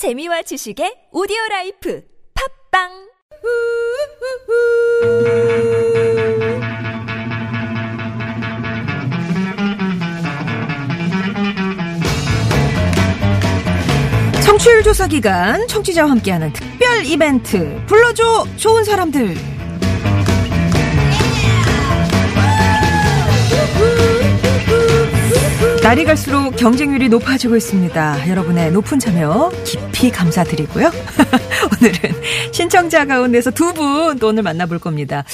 재미와 지식의 오디오 라이프 팟빵! 청취율 조사 기간 청취자와 함께하는 특별 이벤트 불러줘! 좋은 사람들 날이 갈수록 경쟁률이 높아지고 있습니다. 여러분의 높은 참여 깊이 감사드리고요. 오늘은 신청자 가운데서 두 분 또 오늘 만나볼 겁니다.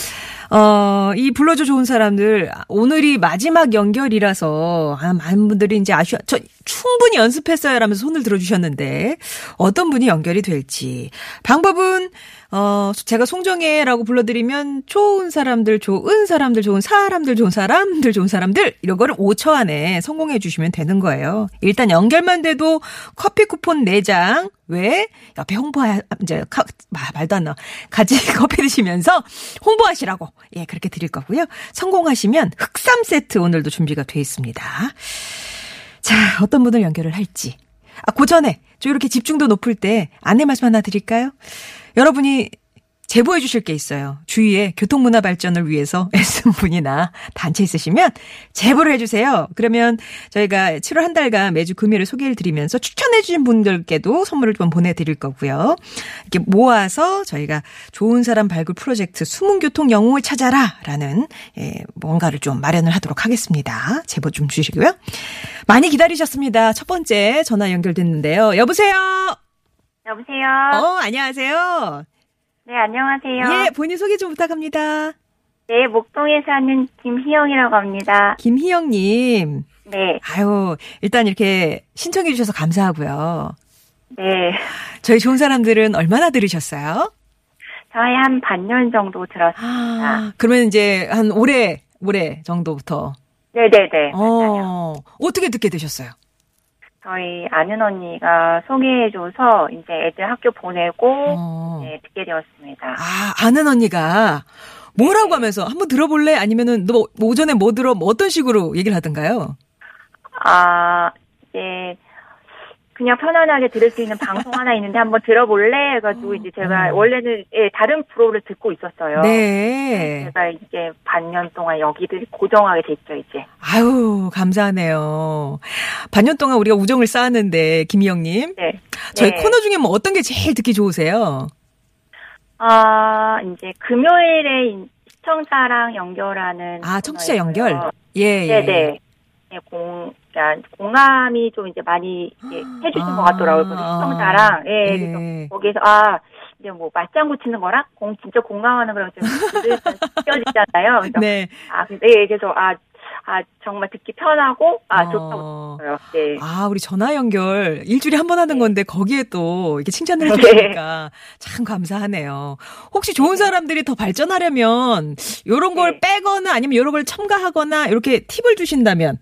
어, 이 불러줘 좋은 사람들, 오늘이 마지막 연결이라서, 아, 많은 분들이 이제 아쉬워, 저 충분히 연습했어요 라면서 손을 들어주셨는데, 어떤 분이 연결이 될지. 방법은, 어, 제가 송정혜라고 불러드리면, 좋은 사람들, 좋은 사람들, 좋은 사람들, 좋은 사람들, 좋은 사람들, 이런 거를 5초 안에 성공해 주시면 되는 거예요. 일단 연결만 돼도 커피 쿠폰 4장, 왜? 옆에 홍보하, 이제, 카, 말도 안 나. 같이 커피 드시면서 홍보하시라고. 예, 그렇게 드릴 거고요. 성공하시면 흑삼 세트 오늘도 준비가 돼 있습니다. 자, 어떤 분을 연결을 할지. 아, 그 전에, 저 이렇게 집중도 높을 때 안내 말씀 하나 드릴까요? 여러분이 제보해 주실 게 있어요. 주위에 교통문화 발전을 위해서 애쓴 분이나 단체 있으시면 제보를 해주세요. 그러면 저희가 7월 한 달간 매주 금요일에 소개를 드리면서 추천해 주신 분들께도 선물을 좀 보내드릴 거고요. 이렇게 모아서 저희가 좋은 사람 발굴 프로젝트 숨은 교통 영웅을 찾아라 라는 예, 뭔가를 좀 마련을 하도록 하겠습니다. 제보 좀 주시고요. 많이 기다리셨습니다. 첫 번째 전화 연결됐는데요. 여보세요? 여보세요. 어, 안녕하세요. 네, 안녕하세요. 예, 본인 소개 좀 부탁합니다. 네, 목동에 사는 김희영이라고 합니다. 김희영님. 네, 아유, 일단 이렇게 신청해 주셔서 감사하고요. 네. 저희 좋은 사람들은 얼마나 들으셨어요? 저희 한 반년 정도 들었습니다. 아, 그러면 이제 한 올해, 올해 정도부터. 네네네. 맞아요. 어, 어떻게 듣게 되셨어요? 저희 아는 언니가 소개해줘서 이제 애들 학교 보내고, 어. 네, 듣게 되었습니다. 아, 아는 언니가 뭐라고 하면서 한번 들어볼래? 아니면은 너 오전에 뭐 들어? 뭐 어떤 식으로 얘기를 하던가요? 아, 이제, 그냥 편안하게 들을 수 있는 방송 하나 있는데 한번 들어볼래? 해가지고 이제 제가 원래는 예, 다른 프로를 듣고 있었어요. 어. 네. 제가 이제 반년 동안 여기들 고정하게 됐죠, 이제. 아유, 감사하네요. 반년 동안 우리가 우정을 쌓았는데, 김희영님. 네. 저희 네. 코너 중에 뭐 어떤 게 제일 듣기 좋으세요? 아, 이제 금요일에 인- 시청자랑 연결하는. 아, 청취자. 연결? 예, 예. 네네. 네, 공, 그러니까 공감이 좀 이제 많이 이제 해주신 아, 것 같더라고요. 그 시청자랑. 예, 예. 그래서 거기에서, 아, 이제 뭐 맞장구 치는 거랑 공, 진짜 공감하는 거랑 좀 느껴지잖아요. 그래서, 네. 아, 근데 예, 그래서, 아, 아, 정말 듣기 편하고, 아, 어. 좋다고 들었어요. 네. 아, 우리 전화 연결 일주일에 한 번 하는 건데 거기에 또 이렇게 칭찬을 네. 해주시니까 참 감사하네요. 혹시 좋은 사람들이 더 발전하려면 요런 걸 네. 빼거나 아니면 요런 걸 첨가하거나 이렇게 팁을 주신다면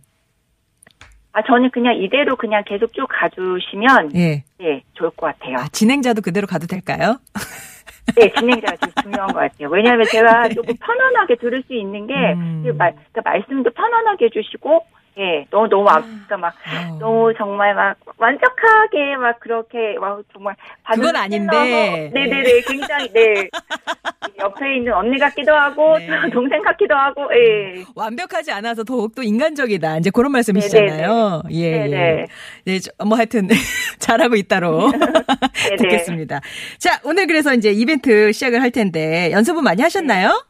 아, 저는 그냥 이대로 그냥 계속 쭉 가주시면, 예. 네, 좋을 것 같아요. 아, 진행자도 그대로 가도 될까요? 네, 진행자가 제일 중요한 것 같아요. 왜냐하면 제가 조금 편안하게 들을 수 있는 게, 음. 그 말, 그러니까 말씀도 편안하게 해주시고, 예, 너무, 너무, 아, 그러니까 막, 아우. 너무 정말 막, 완벽하게 막 그렇게, 막 정말. 그건 아닌데. 네네네, 굉장히, 네. 옆에 있는 언니 같기도 하고, 네. 동생 같기도 하고, 예. 완벽하지 않아서 더욱더 인간적이다. 이제 그런 말씀이시잖아요. 예, 예. 네네. 네, 저, 뭐 하여튼 잘하고 있다로. 듣겠습니다. 자, 오늘 그래서 이제 이벤트 시작을 할 텐데 연습은 많이 하셨나요?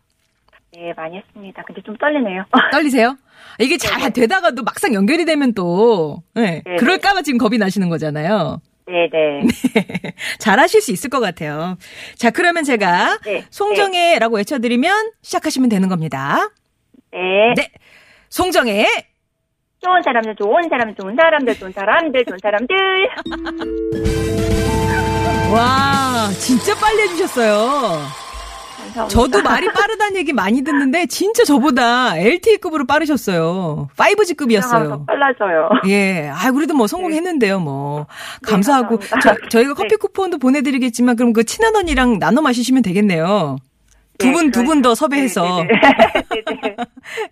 네, 많이 했습니다. 근데 좀 떨리네요. 떨리세요? 이게 잘 되다가도 막상 연결이 되면 또, 네, 네네. 그럴까봐 지금 겁이 나시는 거잖아요. 네네. 잘 하실 수 있을 것 같아요. 자, 그러면 제가 네. 송정혜라고 외쳐드리면 시작하시면 되는 겁니다. 네. 네. 송정혜, 좋은 사람들, 좋은 사람들, 좋은 사람들, 좋은 사람들, 좋은 사람들. 와, 진짜 빨리 해주셨어요. 감사합니다. 저도 말이 빠르다는 얘기 많이 듣는데, 진짜 저보다 LTE급으로 빠르셨어요. 5G급이었어요. 빨라져요. 예. 아, 그래도 뭐 성공했는데요, 뭐. 감사하고. 네, 감사합니다. 저, 희가 커피 네. 쿠폰도 보내 드리겠지만, 그럼 그 친한 언니랑 나눠 마시시면 되겠네요. 두 네, 분, 두분더 그래요. 섭외해서. 네네네.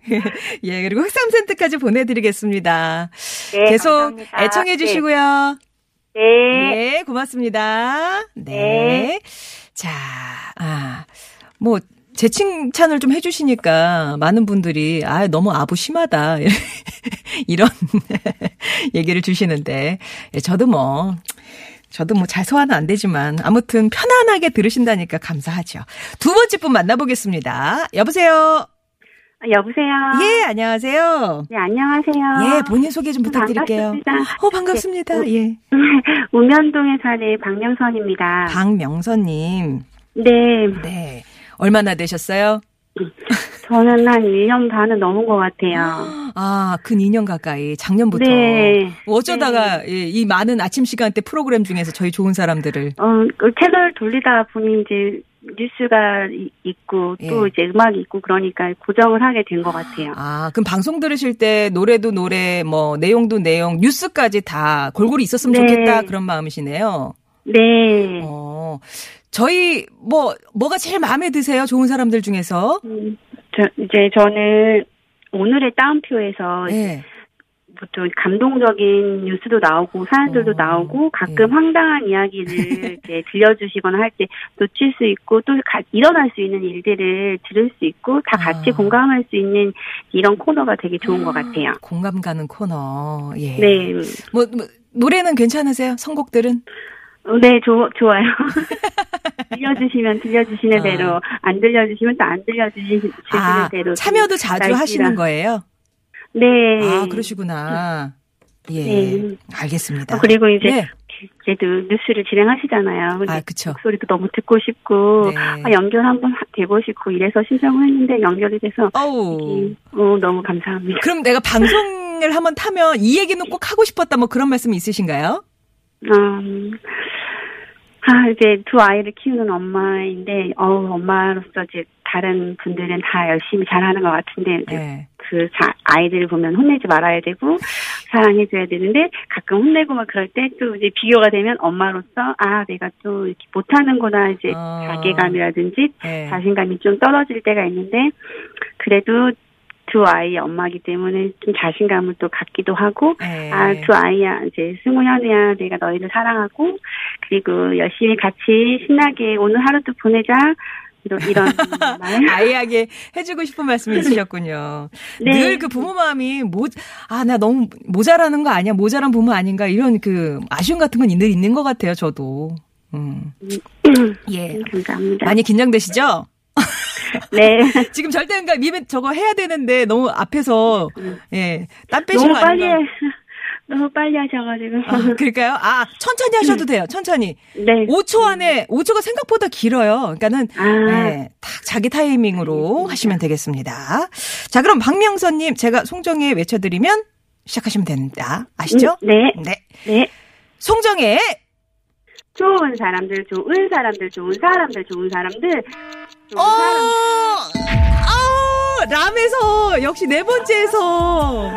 예, 그리고 흑삼 센트까지 보내드리겠습니다. 네, 계속 감사합니다. 애청해 네. 주시고요. 네. 네, 고맙습니다. 네. 네. 자, 아, 뭐, 제 칭찬을 좀 해주시니까 많은 분들이, 아, 너무 아부 심하다. 이런 얘기를 주시는데, 예, 저도 뭐, 저도 뭐 잘 소화는 안 되지만, 아무튼 편안하게 들으신다니까 감사하죠. 두 번째 분 만나보겠습니다. 여보세요? 아, 여보세요. 예, 안녕하세요. 네, 안녕하세요. 예, 본인 소개 좀 부탁드릴게요. 반갑습니다. 어, 반갑습니다. 예. 우면동에 사는 박명선입니다. 박명선님. 네, 네. 얼마나 되셨어요? 저는 한 1년 반은 넘은 것 같아요. 아, 근 2년 가까이 작년부터 네. 어쩌다가 예, 이 많은 아침 시간대 프로그램 중에서 저희 좋은 사람들을 어, 그 채널 돌리다 보니 이제 뉴스가 이- 있고 또 예. 이제 음악이 있고 그러니까 고정을 하게 된 것 같아요. 아, 그럼 방송 들으실 때 노래도 노래 뭐 내용도 내용 뉴스까지 다 골고루 있었으면 네. 좋겠다 그런 마음이시네요. 네. 어. 저희 뭐 뭐가 제일 마음에 드세요? 좋은 사람들 중에서? 음, 저, 이제 저는 오늘의 따옴표에서 예. 보통 감동적인 뉴스도 나오고 사연들도 어, 나오고 가끔 예. 황당한 이야기를 이제 들려주시거나 할 때 놓칠 수 있고 또 가- 일어날 수 있는 일들을 들을 수 있고 다 같이 아. 공감할 수 있는 이런 코너가 되게 좋은 것 같아요. 공감 가는 코너. 예. 네, 뭐, 뭐 노래는 괜찮으세요? 선곡들은? 어, 네, 좋, 좋아요. 들려주시면 들려주시는 아. 대로 안 들려주시면 또 안 들려주시는 아, 대로 참여도 자주 날씨랑. 하시는 거예요? 네. 아, 그러시구나. 예. 네. 알겠습니다. 어, 그리고 이제 네. 그래도 뉴스를 진행하시잖아요. 근데 아, 그쵸. 목소리도 너무 듣고 싶고 네. 아, 연결 한번 하- 돼보고 싶고 이래서 신청을 했는데 연결이 돼서 어우. 이- 어, 너무 감사합니다. 그럼 내가 방송을 한번 타면 이 얘기는 꼭 하고 싶었다 뭐 그런 말씀 있으신가요? 음, 아, 이제 두 아이를 키우는 엄마인데, 어우, 엄마로서 이제 다른 분들은 다 열심히 잘하는 것 같은데, 이제 네. 그 자, 아이들을 보면 혼내지 말아야 되고, 사랑해줘야 되는데, 가끔 혼내고 막 그럴 때 또 이제 비교가 되면 엄마로서, 아, 내가 또 이렇게 못하는구나, 이제 어. 자괴감이라든지, 네. 자신감이 좀 떨어질 때가 있는데, 그래도 두 아이의 엄마기 때문에 좀 자신감을 또 갖기도 하고, 네. 아, 두 아이야, 이제 승우현이야, 내가 너희를 사랑하고, 그리고 열심히 같이 신나게 오늘 하루도 보내자, 이런, 이런 말. 아이에게 해주고 싶은 말씀이 있으셨군요. 네. 늘그 부모 마음이 모, 아, 나 너무 모자라는 거 아니야? 모자란 부모 아닌가? 이런 그 아쉬움 같은 건 늘 있는 것 같아요, 저도. 음. 예. 감사합니다. 많이 긴장되시죠? 네. 지금 절대 그러니까 미면 저거 해야 되는데 너무 앞에서 예, 땀 빼신 너무 거 빨리, 아닌가? 너무 빨리 하셔가지고. 아, 그럴까요? 아, 천천히 하셔도 돼요. 천천히. 네. 5초 안에 5초가 생각보다 길어요. 그러니까는 아. 네, 딱 자기 타이밍으로 하시면 되겠습니다. 자, 그럼 박명선 님 제가 송정혜 외쳐 드리면 시작하시면 됩니다. 아시죠? 음, 네. 네. 네. 송정혜 좋은 사람들, 좋은 사람들, 좋은 사람들, 좋은 사람들. 좋은 어! 아, 람에서 역시 네 번째에서 어,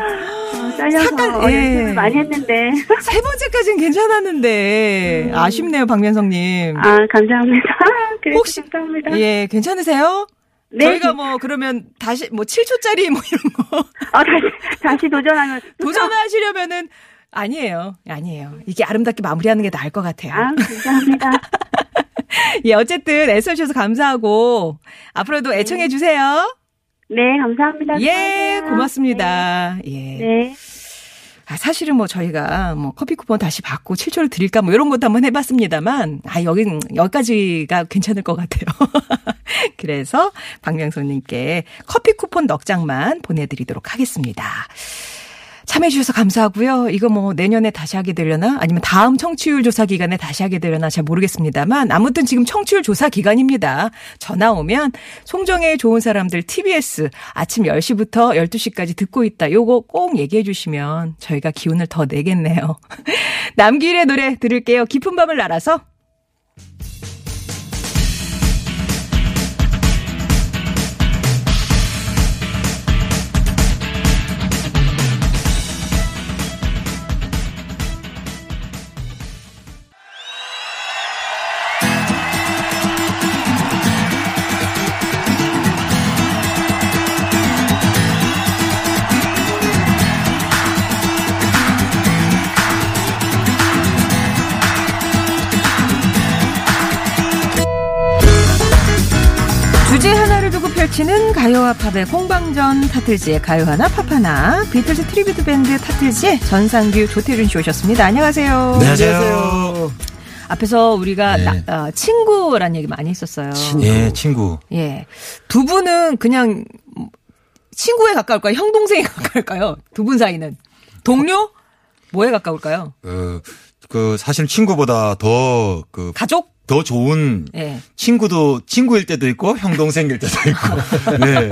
잘려서 잠깐, 예. 연습을 많이 했는데. 세 번째까지는 괜찮았는데 아쉽네요, 박면성 님. 아, 감사합니다. 혹시- 감사합니다. 예, 괜찮으세요? 네. 저희가 뭐 그러면 다시 뭐 7초짜리 뭐 이런 거 어, 다시, 다시 도전하면. 도전하시려면은 아니에요. 아니에요. 이게 아름답게 마무리하는 게 나을 것 같아요. 아, 감사합니다. 예, 어쨌든 애써주셔서 감사하고 앞으로도 애청해 주세요. 네, 감사합니다. 예. 고맙습니다. 예. 네. 네. 아, 사실은 뭐 저희가 뭐 커피 쿠폰 다시 받고 7초를 드릴까 뭐 이런 것도 한번 해봤습니다만, 아, 여긴, 여기까지가 괜찮을 것 같아요. 그래서 박명선님께 커피 쿠폰 넉 장만 보내드리도록 하겠습니다. 참여해주셔서 감사하고요. 이거 뭐 내년에 다시 하게 되려나? 아니면 다음 청취율 조사 기간에 다시 하게 되려나 잘 모르겠습니다만 아무튼 지금 청취율 조사 기간입니다. 전화 오면 송정의 좋은 사람들 TBS 아침 10시부터 12시까지 듣고 있다. 요거 꼭 얘기해 주시면 저희가 기운을 더 내겠네요. 남길의 노래 들을게요. 깊은 밤을 날아서. 펼치는 가요와 팝의 공방전 타틀즈의 가요 하나 팝 하나 비틀즈 tribute 밴드 타틀즈의 전상규 조태준 씨 오셨습니다. 안녕하세요. 안녕하세요. 앞에서 우리가 네. 나- 어, 친구란 얘기 많이 했었어요. 예, 친구. 예. 두 분은 그냥 친구에 가까울까요? 형 동생에 가까울까요? 두 분 사이는 동료? 뭐에 가까울까요? 그, 그, 사실 친구보다 더, 그, 가족? 더 좋은 예. 친구도, 친구일 때도 있고, 형 동생일 때도 있고. 네.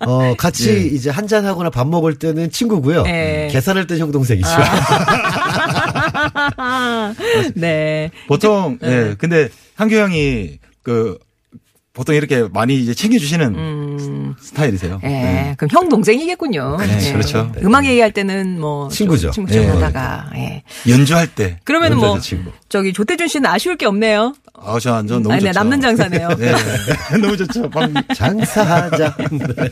어, 같이 예. 이제 한 잔 하거나 밥 먹을 때는 친구고요. 예. 계산할 때형 동생이죠. 네. 보통, 예. 근데 한규 형이, 그, 보통 이렇게 많이 이제 챙겨주시는 스타일이세요. 예. 네. 그럼 형 동생이겠군요. 네, 예. 그렇죠. 음악 얘기할 때는 뭐 친구죠. 친구 좀 예. 하다가 예. 연주할 때. 그러면은 뭐 친구. 저기 조태준 씨는 아쉬울 게 없네요. 아, 저 완전 너무 아니, 네, 좋죠. 남는 장사네요. 네. 너무 좋죠. 방, 장사하자.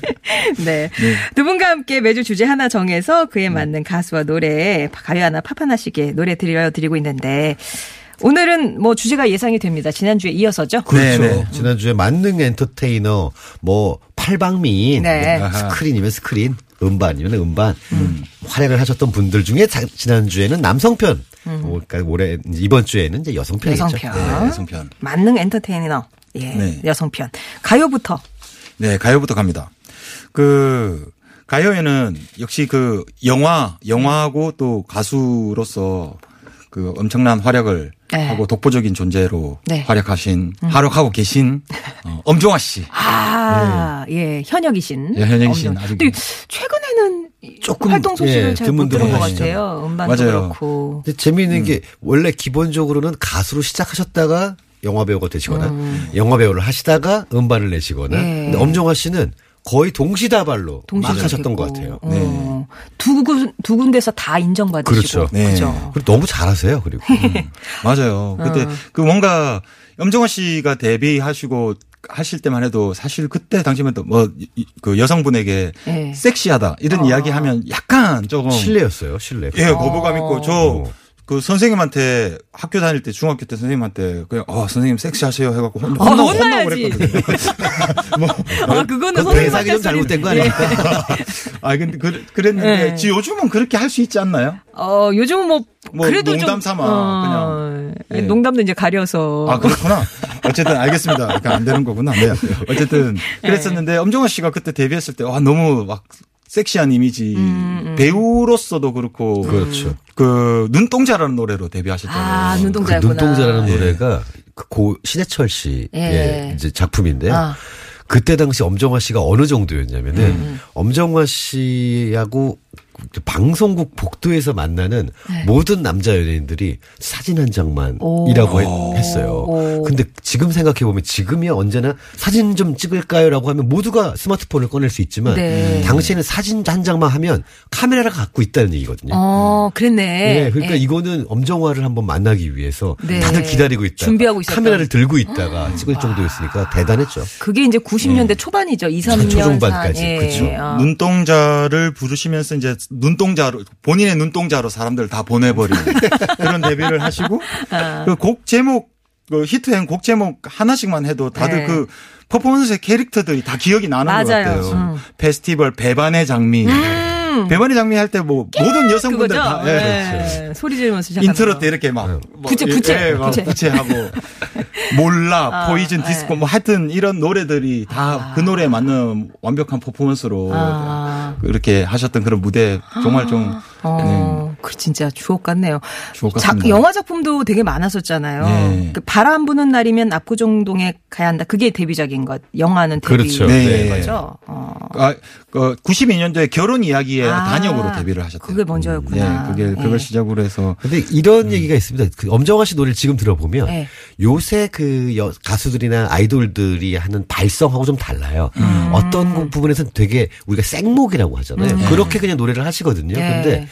네. 두 분과 함께 매주 주제 하나 정해서 그에 맞는 가수와 노래, 가요 하나, 팝 하나씩의 노래 들려드리고 있는데, 오늘은 뭐 주제가 예상이 됩니다. 지난주에 이어서죠? 그렇죠. 네, 네. 지난주에 만능 엔터테이너, 뭐, 팔방미인, 네. 뭐 스크린이면 스크린, 음반이면 음반, 활약을 하셨던 분들 중에 자- 지난주에는 남성편, 어, 그러니까 올해, 이번 주에는 이제 여성편이겠죠. 여성편. 네, 성편. 만능 엔터테이너. 예. 네. 여성편. 가요부터. 네, 가요부터 갑니다. 그, 가요에는 역시 그 영화, 영화하고 또 가수로서 그 엄청난 활약을 네. 하고 독보적인 존재로 네. 활약하신, 활약하고 계신 어, 엄종화 씨. 아, 예. 현역이신. 예, 현역이신 엄정. 아직- 근데 최근에는 조금, 활동 소식을 예, 잘못 들은 것. 같아요. 음반도 맞아요. 그렇고. 근데 재미있는 게 원래 기본적으로는 가수로 시작하셨다가 영화 배우가 되시거나 영화 배우를 하시다가 음반을 내시거나 예. 근데 엄정화 씨는 거의 동시다발로 막 하셨던 것. 같아요. 어, 두, 군, 두 군데서 다 인정받으시고. 그렇죠. 네. 그죠. 그리고 너무 잘하세요. 그리고 맞아요. 그때 어. 그 뭔가 엄정화 씨가 데뷔하시고 하실 때만 해도 사실 그때 당시만 또뭐 그 여성분에게 예. 섹시하다 이런 어. 이야기 하면 약간 조금 실례였어요. 실례. 예, 거부감 있고 저 어. 그 선생님한테 학교 다닐 때 중학교 때 선생님한테 그냥 어 선생님 섹시하세요 해갖고 혼, 어, 혼나고. 혼나고 그랬거든요. 아, 그거는 그 대상이 좀 선생님한테 잘못된 거 아닙니까? 아 근데 그, 그랬는데 네. 지 요즘은 그렇게 할 수 있지 않나요? 어, 요즘은 뭐, 뭐 그래도 농담 좀. 삼아 어, 그냥. 예. 농담도 이제 가려서. 아 그렇구나. 어쨌든 알겠습니다. 그러니까 안 되는 거구나. 네. 어쨌든 그랬었는데 엄정화 씨가 그때 데뷔했을 때 와 너무 막 섹시한 이미지 배우로서도 그렇고 그렇죠. 그 눈동자라는 노래로 데뷔하셨잖아요. 아, 그 눈동자였구나. 눈동자라는 예. 노래가 그고 신해철 씨의 예. 이제 작품인데요. 아. 그때 당시 엄정화 씨가 어느 정도였냐면은 음. 엄정화 씨하고 방송국 복도에서 만나는 네. 모든 남자 연예인들이 사진 한 장만이라고. 했- 했어요. 오. 근데 지금 생각해 보면 지금이야 언제나 사진 좀 찍을까요라고 하면 모두가 스마트폰을 꺼낼 수 있지만 네. 당시에는 사진 한 장만 하면 카메라를 갖고 있다는 얘기거든요. 어, 그랬네. 네, 그러니까 예. 이거는 엄정화를 한번 만나기 위해서 네. 다들 기다리고 있다. 준비하고 있었던. 카메라를 들고 있다가 찍을 정도였으니까 대단했죠. 그게 이제 90년대 초반이죠. 2, 3년. 초중반까지. 예. 그쵸. 어. 눈동자를 부르시면서 이제 눈동자로 본인의 눈동자로 사람들 다 보내버리는 그런 데뷔를 하시고 아. 그곡 제목 그 히트한 곡 제목 하나씩만 해도 다들 네. 그 퍼포먼스의 캐릭터들이 다 기억이 나는 것 맞아요. 같아요. 음. 페스티벌 배반의 장미. 배반의 장미 할 때 뭐 모든 여성분들 그거죠? 다 예. 네. 소리 지르면서 인트로 거. 때 이렇게 막 뭐, 부채, 부채, 예, 막 부채. 부채하고 몰라 아, Poison 네. 디스코 뭐 하여튼 이런 노래들이 다 그 노래에 맞는 완벽한 퍼포먼스로 아. 이렇게 하셨던 그런 무대 정말 좀 어, 그 진짜 주옥 같네요. 주옥 작- 같습니다. 영화 작품도 되게 많았었잖아요. 네. 그 바람 부는 날이면 압구정동에 가야 한다. 그게 데뷔작인 것. 영화는 데뷔인 그렇죠. 네. 거죠. 어. 아, 그 92년도에 결혼 이야기의 아, 단역으로 데뷔를 하셨대요. 그게 먼저였구나. 네, 그게 그걸 네. 시작으로 해서 근데 이런 얘기가 있습니다. 그 엄정화 씨 노래를 지금 들어보면 네. 요새 그 여- 가수들이나 아이돌들이 하는 발성하고 좀 달라요. 음. 어떤 부- 부분에서는 되게 우리가 생목이라고 하잖아요. 그렇게 그냥 노래를 하시거든요. 네. 근데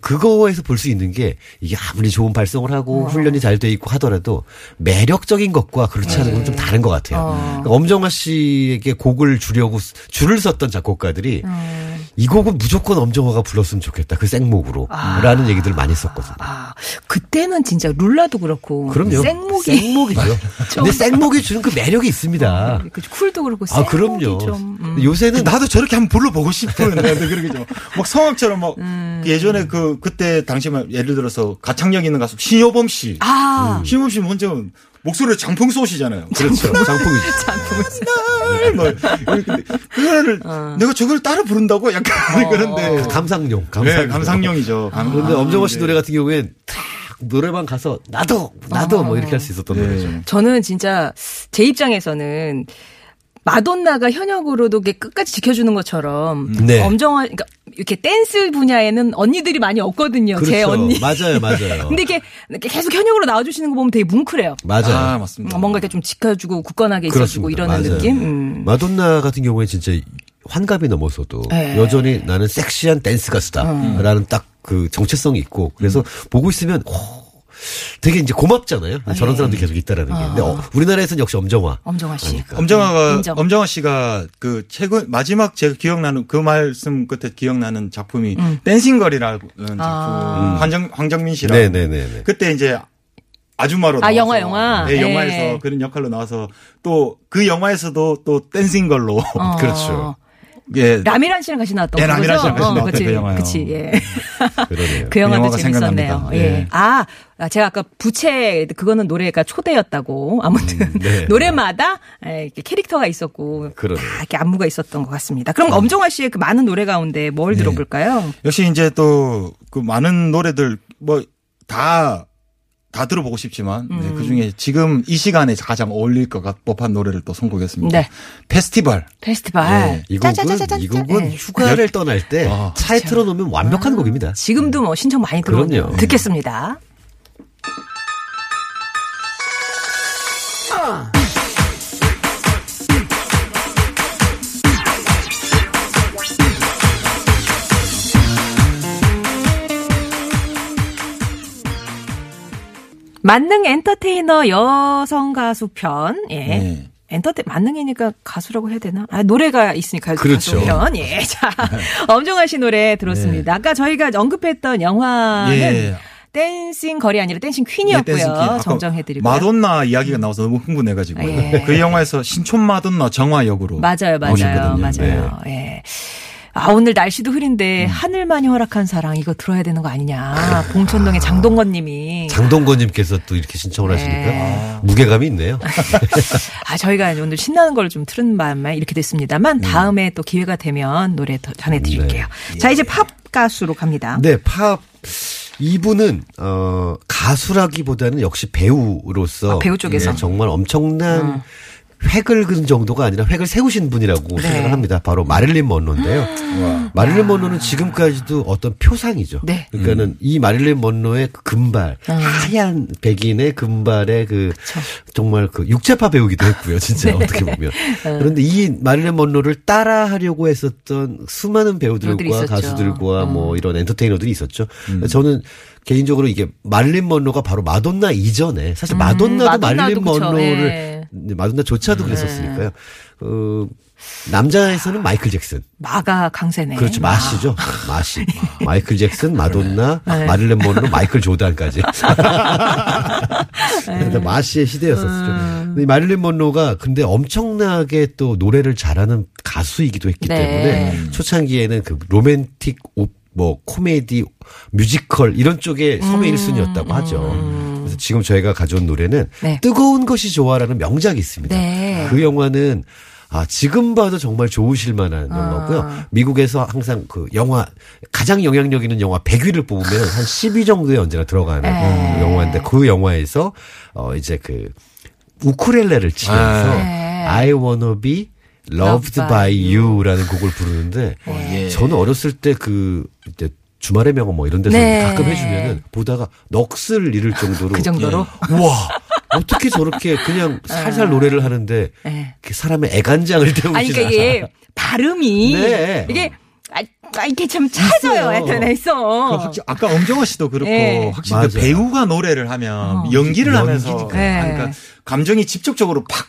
그거에서 볼 수 있는 게 이게 아무리 좋은 발성을 하고 훈련이 잘 돼 있고 하더라도 매력적인 것과 그렇지 않은 건 좀 다른 것 같아요. 그러니까 엄정화 씨에게 곡을 주려고 쓰- 줄을 썼던 작곡가들이 이 곡은 무조건 엄정화가 불렀으면 좋겠다. 그 생목으로. 라는 얘기들을 많이 썼거든요. 아, 그때는 진짜 룰라도 그렇고. 그럼요. 생목이. 생목이죠. 근데 생목이 주는 그 매력이 있습니다. 그 쿨도 그렇고. 아, 생목이 그럼요. 좀, 음. 요새는 나도 저렇게 한번 불러보고 그렇게 좀 막 성악처럼 막 음. 예전에 그 그때 당시만 예를 들어서 가창력 있는 가수 신효범 씨, 아. 신효범 씨 먼저 목소리를 장풍 쏘시잖아요. 그렇죠. 장풍이죠. 날 뭐, 그거를 어. 내가 저걸 따라 부른다고 약간 그런데 감상용. 감상용. 네, 감상용이죠. 감- 그런데 아, 엄정화 씨 네. 노래 같은 경우엔 탁 노래방 가서 나도 나도 뭐 이렇게 할 수 있었던 네. 노래죠. 저는 진짜 제 입장에서는 마돈나가 현역으로도 끝까지 지켜주는 것처럼 네. 엄정화 그러니까 이렇게 댄스 분야에는 언니들이 많이 없거든요. 제 그렇죠. 언니. 맞아요, 맞아요. 근데 이렇게 계속 현역으로 나와주시는 거 보면 되게 뭉클해요. 맞아요. 아, 맞습니다. 뭔가 이렇게 좀 지켜주고 굳건하게 있어주고. 이러는 맞아요. 느낌. 음. 마돈나 같은 경우에 진짜 환갑이 넘어서도 네. 여전히 나는 섹시한 댄스 가수다라는 딱그 정체성이 있고 그래서 보고 있으면 오, 되게 이제 고맙잖아요. 저런 사람들이 계속 있다라는 게. 근데 어, 우리나라에서는 역시 엄정화. 엄정화 씨. 엄정화가 인정. 엄정화 씨가 그 최근 마지막 제가 기억나는 그 말씀 끝에 기억나는 작품이 Dancing Girl이라는 작품 음. 아. 황정 황정민 씨랑 네네네. 그때 이제 아줌마로 아, 나와서 영화, 영화. 네, 예. 영화에서 그런 역할로 나와서 또 그 영화에서도 또 Dancing Girl로 어. 그렇죠. 예 라미란 씨랑 같이 나왔던 예, 거죠? 라미란 씨랑 같이 나왔던 그치, 그 영화요. 그치, 예. 그러네요. 그 영화도 영화가 재밌었네요. 예. 예. 아, 아, 제가 아까 부채 그거는 노래가 초대였다고. 아무튼 네. 노래마다 예, 이렇게 캐릭터가 있었고 그러네요. 다 이렇게 안무가 있었던 것 같습니다. 그럼 엄정화 씨의 그 많은 노래 가운데 뭘 네. 들어볼까요? 역시 이제 또 그 많은 노래들 뭐 다 다 들어보고 싶지만 네, 그 중에 지금 이 시간에 가장 어울릴 것 같, 법한 노래를 또 선곡했습니다. 네. 페스티벌. 페스티벌. 이 곡은 짜자자자자. 이 곡은 예. 휴가를 떠날 때 아, 차에 틀어놓으면 완벽한 곡입니다. 지금도 뭐 신청 많이 들어오네요. 듣겠습니다. 만능 엔터테이너 여성 가수 편. 예. 네. 엔터테 만능이니까 가수라고 해야 되나? 아 노래가 있으니까 그렇죠. 가수 편. 예. 자, 엄정화 씨 노래 들었습니다. 아까 저희가 언급했던 영화는 예. Dancing Girl이 아니라 Dancing 예, Queen이었고요. Dancing. 아까 정정해드리고요. 마돈나 이야기가 나와서 너무 흥분해가지고 예. 그 영화에서 신촌 마돈나 정화 역으로 맞아요, 맞아요, 나오셨거든요. 맞아요. 네. 예. 아, 오늘 날씨도 흐린데 음. 하늘만이 허락한 사랑 이거 들어야 되는 거 아니냐. 봉천동의 장동건 님이. 장동건님께서 또 이렇게 신청을 하시니까 네. 무게감이 있네요. 아, 저희가 오늘 신나는 걸 좀 틀은 바람에 이렇게 됐습니다만 다음에 또 기회가 되면 노래 더 전해드릴게요. 자, 이제 팝 가수로 갑니다. 네, 팝. 이분은 어 가수라기보다는 역시 배우로서 아, 배우 쪽에서? 음. 예, 정말 엄청난 획을 그은 정도가 아니라 획을 세우신 분이라고 네. 생각을 합니다. 바로 마릴린 먼로인데요. 마릴린 먼로는 지금까지도 어떤 표상이죠. 네. 그러니까는 이 마릴린 먼로의 그 금발 하얀 백인의 금발의 그 정말 그 육체파 배우기도 했고요. 진짜 어떻게 보면. 그런데 이 마릴린 먼로를 따라하려고 했었던 수많은 배우들과. 가수들과 뭐 이런 엔터테이너들이 있었죠. 저는 개인적으로 이게 마릴린 먼로가 바로 마돈나 이전에 사실 마돈나도 음, 마돈나도 마릴린 그쵸. 먼로를 예. 네, 마돈나조차도 그랬었으니까요. 어, 남자에서는 마이클 잭슨. 마가 강세네. 그렇죠. 마시죠. 마시. 마이클 잭슨, 마돈나, 네. 마릴린 먼로, 마이클 조단까지. 그래서 마시의 시대였었죠. 근데 이 마릴린 먼로가 근데 엄청나게 또 노래를 잘하는 가수이기도 했기 네. 때문에 초창기에는 그 로맨틱 오- 뭐 코미디, 뮤지컬 이런 쪽에 섭외 1순위였다고 하죠. 그래서 지금 저희가 가져온 노래는 네. 뜨거운 것이 좋아라는 명작이 있습니다. 네. 그 영화는 아, 지금 봐도 정말 좋으실 만한 아. 영화고요. 미국에서 항상 그 영화 가장 영향력 있는 영화 100위를 뽑으면 한 10위 정도에 언제나 들어가는 네. 영화인데 그 영화에서 어 이제 그 우쿨렐레를 치면서 네. I wanna be loved Loved by by you라는 곡을 부르는데 예. 저는 어렸을 때 그 이제 주말의 명언 뭐 이런 데서 네. 가끔 해주면은 보다가 넋을 잃을 정도로 그 정도로? 우와 어떻게 저렇게 그냥 살살 노래를 하는데 네. 그 사람의 애간장을 태우시나 아니, 그러니까 이게 발음이 네. 이게 아, 아, 이게 좀 찾아요. 그 있어. 확실히 아까 엄정화 씨도 그렇고 예. 확실히 맞아요. 그 배우가 노래를 하면 연기를 하면서 연기니까. 예. 하니까 감정이 직접적으로 팍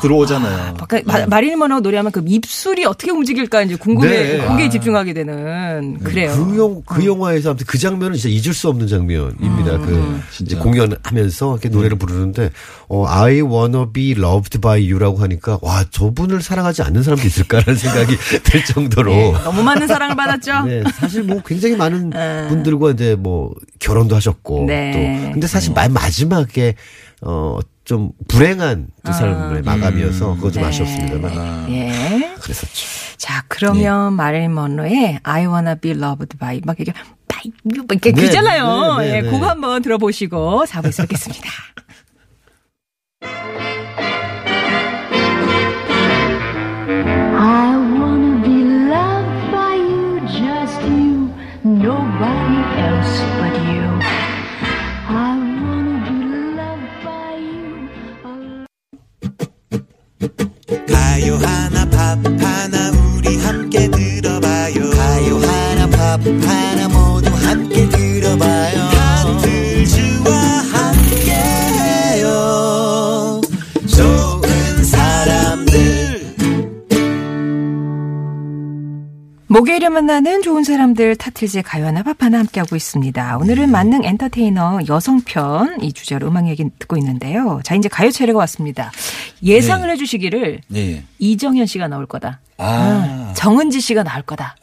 들어오잖아요. 아까 마- 마릴린 먼로 노래하면 그 입술이 어떻게 움직일까 이제 궁금해 네. 거기에 아. 집중하게 되는 그래요. 그, 영, 그 영화에서 아무튼 그 장면은 진짜 잊을 수 없는 장면입니다. 그 이제 진짜. 공연하면서 이렇게 노래를 부르는데 어, I wanna be loved by you라고 하니까 와 저분을 사랑하지 않는 사람도 있을까라는 생각이 들 정도로 네, 너무 많은 사랑을 받았죠. 네, 사실 뭐 굉장히 많은 아. 분들과 이제 뭐 결혼도 하셨고 네. 또 근데 사실 맨 마지막에 어 좀 불행한 두 삶의 마감이어서 그거 좀 네. 아쉽습니다만 예. 그랬었죠. 자, 그러면 마릴린 먼로의 I wanna be loved by 막 이게 you 막 이렇게 네, 그잖아요. 네, 네, 예, 네. 그거 한번 들어보시고 4부에서 뵙겠습니다. 만나는 좋은 사람들 타틀즈의 가요나 팝하나 함께하고 있습니다. 오늘은 만능 엔터테이너 여성편 이 주제로 음악 얘기 듣고 있는데요. 자, 이제 가요 차례가 왔습니다. 예상을 해주시기를 예. 이정현 씨가 나올 거다. 아. 정은지 씨가 나올 거다.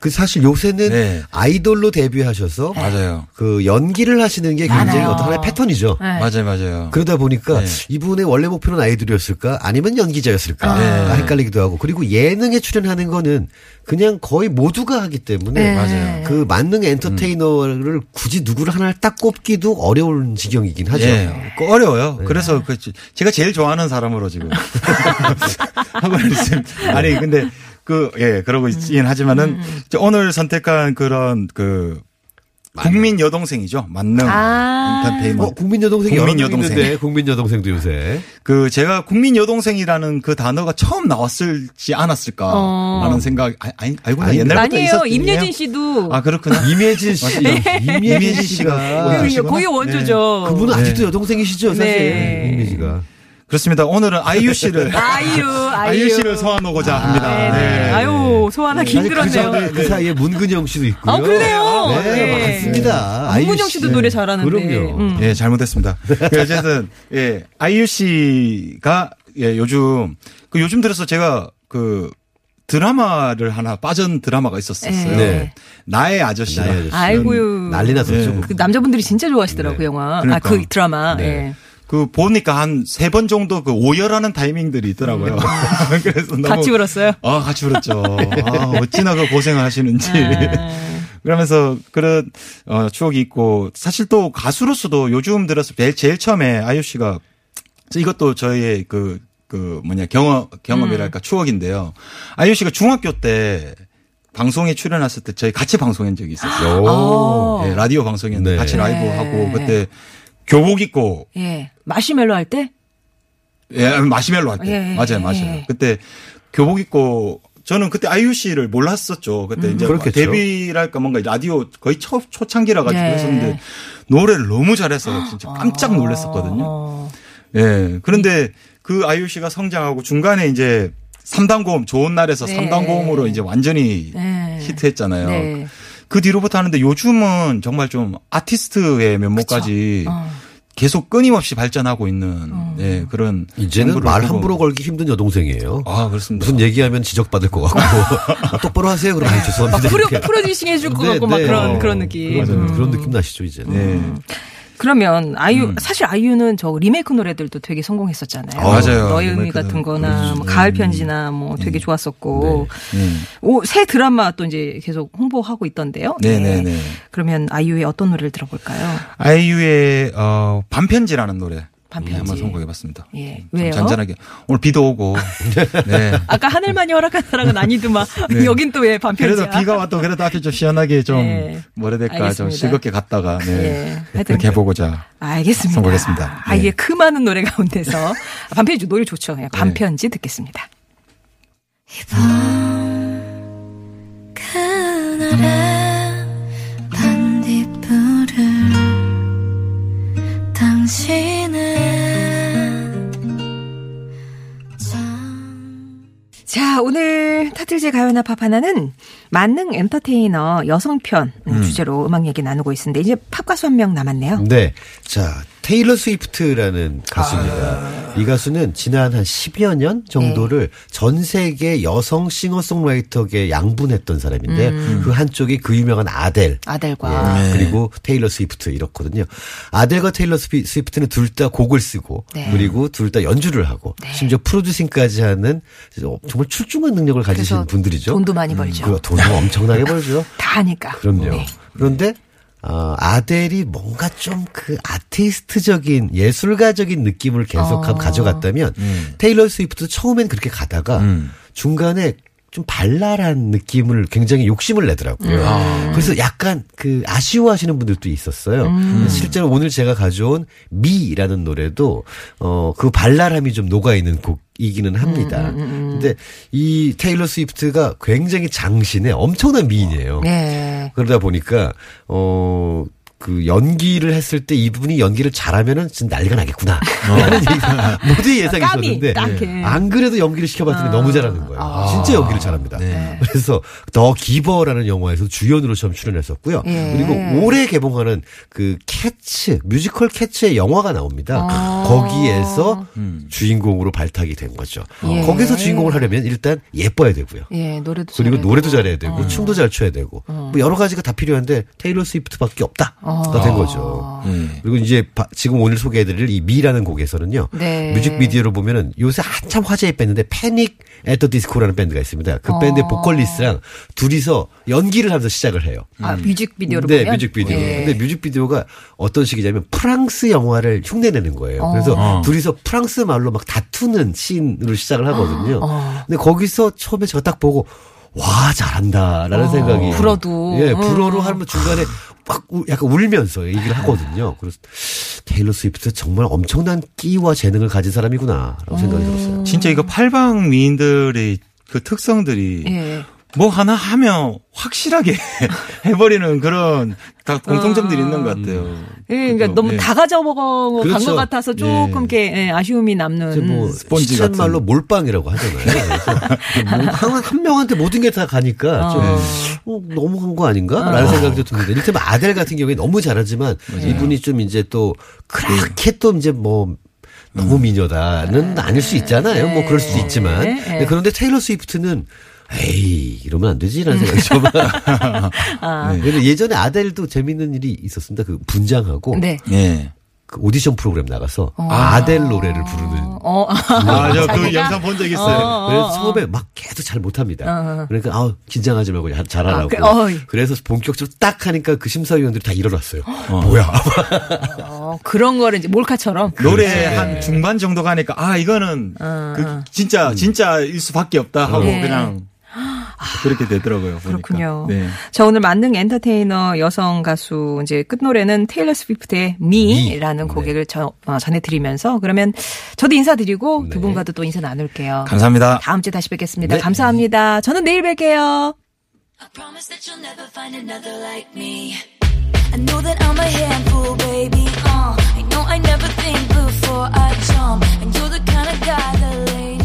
그 사실 요새는 네. 아이돌로 데뷔하셔서 맞아요. 그 연기를 하시는 게 굉장히 많아요. 어떤 하나의 패턴이죠. 네. 맞아요, 맞아요. 그러다 보니까 네. 이분의 원래 목표는 아이돌이었을까 아니면 연기자였을까 네. 헷갈리기도 하고 그리고 예능에 출연하는 거는 그냥 거의 모두가 하기 때문에 네. 맞아요. 그 만능 엔터테이너를 굳이 누구를 하나를 딱 꼽기도 어려운 지경이긴 하죠. 예, 그 어려워요. 그래서 그 지- 제가 제일 좋아하는 사람으로 지금 하고 있습니다. 아니 근데 그 예 그러고 있긴 하지만은 이제 오늘 선택한 그런 그 국민 여동생이죠. 만능 아. 엔터테인먼트. 어, 국민 여동생이 국민 여동생. 있는데 국민 여동생도 요새 그 제가 국민 여동생이라는 그 단어가 처음 나왔을지 않았을까 어. 하는 생각 아, 아니 알고 아니, 옛날부터 아니에요. 있었거든요. 임예진 씨도 아 그렇구나. 이매진 씨, 이매진 이매진 씨가 그 원조시구나. 거의 원조죠. 그분은 네. 아직도 여동생이시죠, 사실 네. 이매지가. 그렇습니다. 오늘은 아이유 씨를 아이유, 아이유. 아이유 씨를 소환하고자 합니다. 네, 네. 네. 아유, 소환하기 그, 힘들었네요. 사이에, 그 사이에 문근영 씨도 있고요. 아, 그러네요. 네, 네. 맞습니다. 아이유 문근영 씨. 씨도 노래 잘하는데. 그럼요. 음. 예, 잘못했습니다. 그 어쨌든 예, 아이유 씨가 예, 요즘 그 요즘 들어서 제가 그 드라마를 하나 빠진 드라마가 있었었어요. 네. 나의 아저씨가. 나의 아저씨. 아이고요. 난리 났었죠. 네. 그 남자분들이 진짜 좋아하시더라고요, 네. 영화. 아, 그러니까. 그 드라마. 네. 예. 그 보니까 한 세 번 정도 그 오열하는 타이밍들이 있더라고요. 그래서 너무 같이 울었어요. 아, 같이 울었죠. 아, 어찌나 그 고생을 하시는지. 아. 그러면서 그런 어, 추억이 있고 사실 또 가수로서도 요즘 들어서 제일, 제일 처음에 아이유 씨가 이것도 저희의 그, 그 뭐냐 경험, 경험이랄까 음. 추억인데요. 아이유 씨가 중학교 때 방송에 출연했을 때 저희 같이 방송한 적이 있었어요. 어. 예, 라디오 방송이었는데 네. 같이 라이브 네. 하고 그때 교복 입고 예. 마시멜로 할 때? 예, 마시멜로 할 때. 예, 맞아요, 예, 맞아요. 예. 그때 교복 입고 저는 그때 아이유 씨를 몰랐었죠. 그때 음. 이제 그렇겠죠. 데뷔랄까 뭔가 라디오 거의 초, 초창기라 가지고 예. 했었는데 노래를 너무 잘해서 진짜 깜짝 놀랐었거든요. 어. 예. 그런데 그 아이유 씨가 성장하고 중간에 이제 3단 고음 좋은 날에서 네. 3단 고음으로 이제 완전히 네. 히트했잖아요. 네. 그 뒤로부터 하는데 요즘은 정말 좀 아티스트의 면모까지 어. 계속 끊임없이 발전하고 있는 예, 그런 이제는 말. 함부로 걸기 힘든 여동생이에요. 아 그렇습니다. 무슨 얘기하면 지적받을 것 같고 아, 똑바로 하세요. 그러면 막 죄송합니다. 프로. 프로듀싱 해줄 것 네, 같고 막 네. 그런, 어, 그런 느낌. 맞아요. 음. 그런 느낌 나시죠 이제는. 네. 그러면 아이유 음. 사실 아이유는 저 리메이크 노래들도 되게 성공했었잖아요. 아, 맞아요. 너의 의미 리메이크는 같은 거나 그렇죠. 뭐 가을 편지나 뭐 되게 좋았었고 음. 오, 새 드라마 또 이제 계속 홍보하고 있던데요. 네네 네. 그러면 아이유의 어떤 노래를 들어볼까요? 아이유의 어, 반편지라는 노래 반편지. 네, 한번 선곡해봤습니다. 예. 좀 왜요? 잔잔하게 오늘 비도 오고 네. 아까 하늘만이 허락한 사랑은 아니더만 네. 여긴 또 왜 반편지야? 그래도 비가 와도 그래도 앞에 좀 시원하게 좀 네. 뭐라 해야 될까 좀 알겠습니다. 즐겁게 갔다가 네. 예. 하여튼 그렇게 해보고자 알겠습니다. 선곡했습니다. 아이의 네. 그 많은 노래 가운데서 반편지 노래 좋죠. 예, 반편지 듣겠습니다. 그날의 자, 오늘 타틀즈 가요나 팝 하나는 만능 엔터테이너 여성편 음, 주제로 음악 얘기 나누고 있습니다. 이제 팝 가수 한 명 남았네요. 네. 자, 테일러 스위프트라는 가수입니다. 이 가수는 지난 한 10여 년 정도를 전 세계 여성 싱어송라이터계 양분했던 사람인데 그 한쪽이 그 유명한 아델. 아델과. 예, 그리고 테일러 스위프트 이렇거든요. 아델과 테일러 스위- 스위프트는 둘 다 곡을 쓰고 네. 그리고 둘 다 연주를 하고 심지어 프로듀싱까지 하는 정말 출중한 능력을 가지신 분들이죠. 돈도 많이 벌죠. 그 돈도 엄청나게 벌죠. 다 하니까. 그럼요. 네. 그런데 어, 아델이 뭔가 좀 그 아티스트적인 예술가적인 느낌을 계속 어. 가져갔다면 테일러 스위프트도 처음엔 그렇게 가다가 음. 중간에 좀 발랄한 느낌을 굉장히 욕심을 내더라고요. 음. 그래서 약간 그 아쉬워하시는 분들도 있었어요. 음. 실제로 오늘 제가 가져온 미라는 노래도 어 그 발랄함이 좀 녹아 있는 곡 이기는 합니다. 음, 근데 이 테일러 스위프트가 굉장히 장신의 엄청난 미인이에요. 네. 그러다 보니까 어. 그 연기를 했을 때 이분이 연기를 잘하면은 진짜 난리가 나겠구나. 라는 얘기가 모두 예상이 깜이 있었는데. 안 그래도 연기를 시켜봤더니 너무 잘하는 거예요. 진짜 연기를 잘합니다. 네. 그래서 더 기버라는 영화에서 주연으로 처음 출연했었고요. 예. 그리고 올해 개봉하는 그 캐츠 뮤지컬 캐츠의 영화가 나옵니다. 아. 거기에서 음. 주인공으로 발탁이 된 거죠. 예. 거기서 주인공을 하려면 일단 예뻐야 되고요. 예, 노래도 그리고 노래도 되고. 잘해야 되고 어. 춤도 잘 춰야 되고 뭐 여러 가지가 다 필요한데 테일러 스위프트밖에 없다 가 어. 된 거죠. 음. 그리고 이제 바- 지금 오늘 소개해드릴 이 Me라는 곡에서는요. 네. 뮤직비디오를 보면은 요새 한참 화제의 밴드인데 Panic at the Disco라는 밴드가 있습니다. 그 어. 밴드의 보컬리스트랑 둘이서 연기를 하면서 시작을 해요. 아, 뮤직비디오로 네, 보면 뮤직비디오. 예. 근데 뮤직비디오가 어떤 식이냐면 프랑스 영화를 흉내내는 거예요. 그래서 어. 둘이서 프랑스 말로 막 다투는 씬으로 시작을 하거든요. 어. 근데 거기서 처음에 제가 딱 보고 와 잘한다라는 생각이 어, 불어도. 예 음. 불어로 하면 중간에 막 우- 약간 울면서 얘기를 하거든요. 그래서 테일러 스위프트 정말 엄청난 끼와 재능을 가진 사람이구나라고 생각이 들었어요. 진짜 이거 팔방 미인들의 그 특성들이 예. 뭐 하나 하면 확실하게 해버리는 그런 다 공통점들이 있는 것 같아요. 예, 그러니까 그죠? 너무 예. 다 가져간 것 그렇죠. 같아서 조금 예. 이렇게 예, 아쉬움이 남는. 뭐 스펀지 같은. 말로 몰빵이라고 하잖아요. 뭐 한, 한 명한테 모든 게 다 가니까 좀 어. 어, 너무 한거 아닌가라는 생각이 좀 드는데 이를테면 아델 같은 경우에 너무 잘하지만 이분이 좀 이제 또 그렇게 또 이제 뭐 너무 미녀다는 아닐 수 있잖아요. 뭐 그럴 수도 있지만 네, 네. 네, 그런데 테일러 스위프트는 에이 이러면 안 되지라는 생각이 좀. 아. 네. 그래서 예전에 아델도 재밌는 일이 있었습니다. 그 분장하고 네. 예. 그 오디션 프로그램 나가서 아델 노래를 부르는 어. 아, 저 그? 영상 본 적 있어요. 어, 어, 그래서 어. 처음에 막 계속 잘 못합니다. 어. 그러니까 아 긴장하지 말고 잘- 잘하라고. 아, 그-. 그래서 본격적으로 딱 하니까 그 심사위원들이 다 일어났어요. 뭐야? 어, 그런 거를 이제 몰카처럼. 노래 네. 한 중반 정도 가니까 아 이거는 어, 그 어. 진짜 진짜일 수밖에 없다 하고 네. 그냥 그렇게 되더라고요. 보니까. 그렇군요. 네. 저 오늘 만능 엔터테이너 여성 가수 이제 끝노래는 테일러 스위프트의 미라는 네. 곡을 저, 어, 전해드리면서 그러면 저도 인사드리고 네. 두 분과도 또 인사 나눌게요. 감사합니다. 다음 주에 다시 뵙겠습니다. 네. 감사합니다. 저는 내일 뵐게요. I promise that you'll never find another like me. I know that I'm a handful, baby. Uh, I know I never think before I jump. And you're the kind of guy that lays.